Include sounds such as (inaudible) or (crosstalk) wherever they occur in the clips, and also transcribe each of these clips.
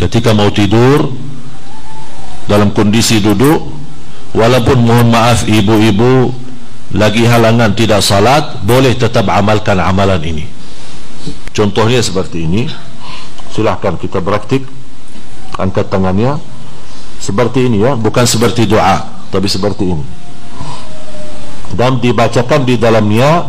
ketika mau tidur dalam kondisi duduk walaupun mohon maaf ibu-ibu lagi halangan tidak salat boleh tetap amalkan amalan ini. Contohnya seperti ini. Silahkan kita praktik angkat tangannya. Seperti ini ya bukan seperti doa tapi seperti ini. Dan dibacakan di dalamnya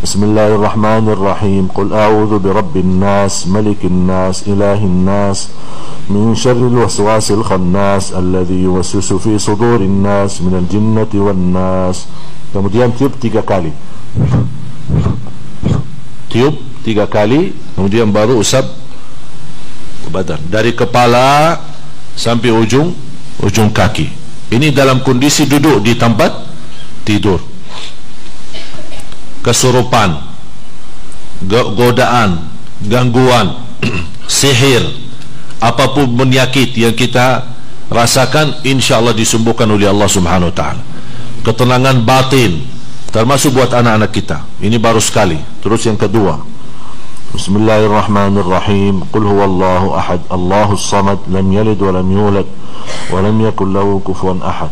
بسم الله الرحمن الرحيم قل أعوذ برب الناس ملك الناس إله الناس من شر الوسواس الخناس الذي يوسوس في صدور الناس من الجنة والناس kemudian tiup tiga kali tiup tiga kali kemudian baru usap badan dari kepala sampai ujung ujung kaki ini dalam kondisi duduk di tempat tidur kesurupan godaan gangguan (clears throat) sihir apapun penyakit yang kita rasakan insyaallah disembuhkan oleh Allah Subhanahu wa taala. Ketenangan batin termasuk buat anak-anak kita. Ini baru sekali. Terus yang kedua. Bismillahirrahmanirrahim. Qul huwallahu ahad. Allahus samad. Lam yalid wa lam yulad wa lam yakul lahu kufuwan ahad.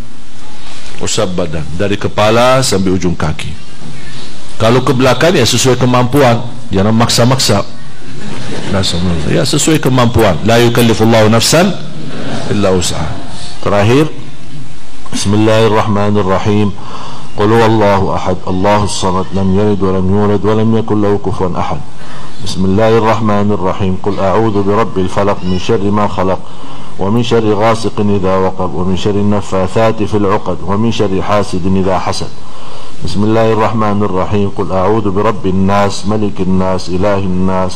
usap badan dari kepala sampai ujung kaki. Kalau ke belakang ya sesuai kemampuan. Jangan maksa-maksa. Ya sesuai kemampuan. La yukallifullahu nafsan illa usaha terakhir. Bismillahirrahmanirrahim. Qul huwallahu ahad. Allahus samad. Lam yalid walam yulad walam yakul lahu kufuwan ahad. Bismillahirrahmanirrahim. Qul a'udzu birabbil falaq min syarri ma khalaq. ومن شر غاسق إذا وقب ومن شر النفاثات في العقد ومن شر حاسد إذا حسد. بسم الله الرحمن الرحيم. قل أعوذ برب الناس ملك الناس إله الناس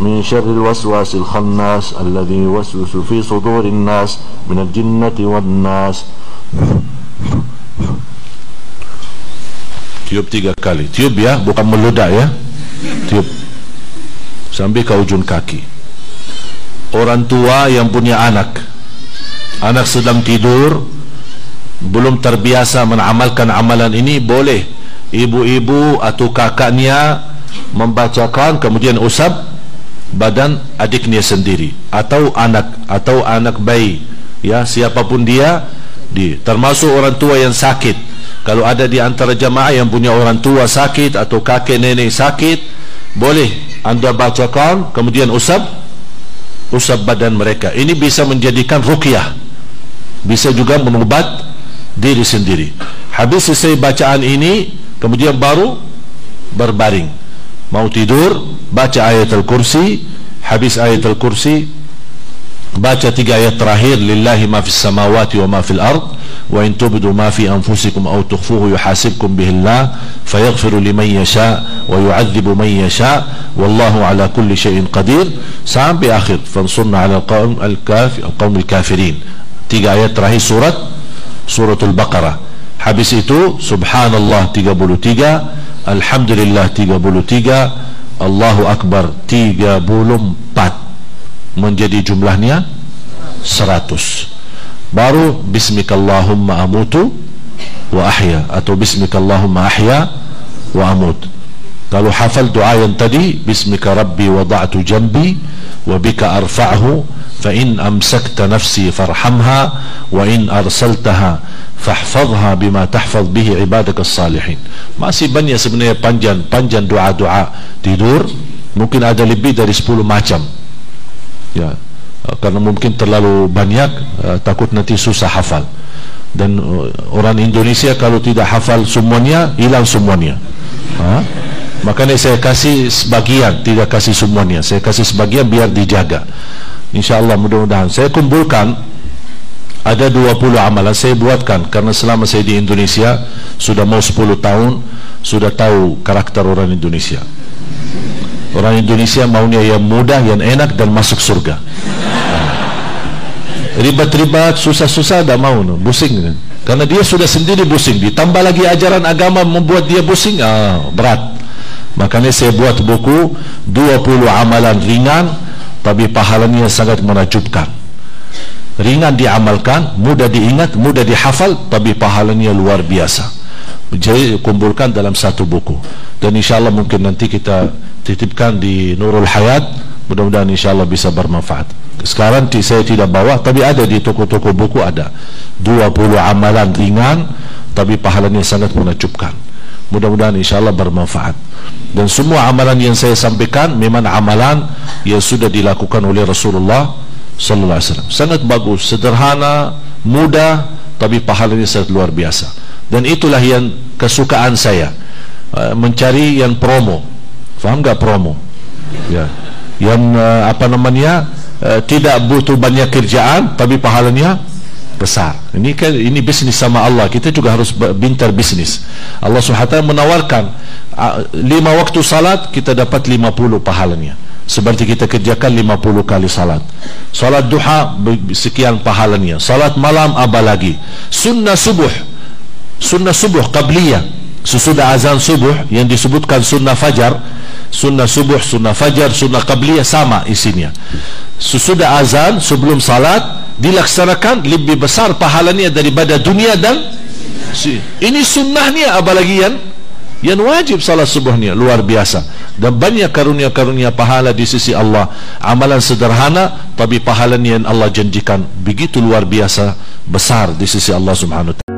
من شر الوسواس الخناس الذي يوسوس في صدور الناس من الجنة والناس. Tiga kali. Tiup ya bukan meludak ya. Tiup. Sampai ke ujung kaki. Orang tua yang punya anak. Anak sedang tidur belum terbiasa mengamalkan amalan ini boleh ibu-ibu atau kakaknya membacakan kemudian usap badan adiknya sendiri atau anak atau anak bayi. Ya siapapun dia di termasuk orang tua yang sakit. Kalau ada di antara jamaah yang punya orang tua sakit atau kakek nenek sakit boleh anda bacakan kemudian usap usap badan mereka. Ini bisa menjadikan ruqyah. Bisa juga menubat diri sendiri. Habis selesai bacaan ini kemudian baru berbaring. Mau tidur baca ayat al-kursi habis ayat al-kursi baca tiga ayat terakhir lillahi ma fis samawati wa ma fil ard وإن تبدوا ما في أنفسكم أو تخفوه يحاسبكم به الله فيغفر لمن يشاء ويعذب من يشاء والله على كل شيء قدير. سام بآخر. فانصرنا على القوم, الكاف القوم الكافرين. تيجا آيات راهي سورة؟ سورة البقرة. حبسيتو سبحان الله تيجا بولو تيجا. الحمد لله تيجا بولو تيجا. الله أكبر. تيجا بولو بات من جدي جملة 100 baru bismikallahumma amutu wa ahya atau bismikallahumma ahya wa amut. Kalau hafal doa yang tadi bismika rabbi wada'tu jambi wa bika arfa'hu fa in amsakta nafsi farhamha wa in arsaltaha fahfadha bima tahfaz bihi ibadak salihin. Masih banyak sebenarnya panjang panjang doa-doa tidur mungkin ada lebih dari 10 macam. Ya karena mungkin terlalu banyak uh, takut nanti susah hafal. Dan uh, orang Indonesia kalau tidak hafal semuanya hilang semuanya. Ha? makanya saya kasih sebagian tidak kasih semuanya. Saya kasih sebagian biar dijaga. Insyaallah mudah-mudahan. Saya kumpulkan ada 20 amalan saya buatkan. Karena selama saya di Indonesia sudah mau 10 tahun sudah tahu karakter orang Indonesia. Orang Indonesia maunya yang mudah yang enak dan masuk surga ribat-ribat susah-susah tak mau no. pusing karena dia sudah sendiri pusing ditambah lagi ajaran agama membuat dia pusing ah, berat makanya saya buat buku 20 amalan ringan tapi pahalanya sangat menakjubkan ringan diamalkan, mudah diingat, mudah dihafal, tapi pahalanya luar biasa. Jadi kumpulkan dalam satu buku. Dan insyaAllah mungkin nanti kita titipkan di Nurul Hayat, mudah-mudahan insyaAllah bisa bermanfaat. Sekarang saya tidak bawa, tapi ada di toko-toko buku ada. 20 amalan ringan, tapi pahalanya sangat menakjubkan. Mudah-mudahan insyaAllah bermanfaat. Dan semua amalan yang saya sampaikan memang amalan yang sudah dilakukan oleh Rasulullah sallallahu alaihi wasallam sangat bagus sederhana mudah tapi pahalanya sangat luar biasa dan itulah yang kesukaan saya uh, mencari yang promo faham enggak promo ya yang uh, apa namanya uh, tidak butuh banyak kerjaan tapi pahalanya besar. Ini kan ini bisnis sama Allah. Kita juga harus bintar bisnis. Allah SWT menawarkan lima waktu salat kita dapat 50 pahalanya. Seperti kita kerjakan 50 kali salat. Salat duha sekian pahalanya. Salat malam apa lagi? Sunnah subuh. Sunnah subuh qabliyah. Sesudah azan subuh yang disebutkan sunnah fajar sunnah subuh sunnah fajar sunnah qabliyah sama isinya. Sesudah azan sebelum salat dilaksanakan lebih besar pahalanya daripada dunia dan ini sunnahnya apa lagi yang yang wajib salat subuhnya. Luar biasa. Dan banyak karunia-karunia pahala di sisi Allah. Amalan sederhana tapi pahala yang Allah janjikan. Begitu luar biasa besar di sisi Allah subhanahu wa ta'ala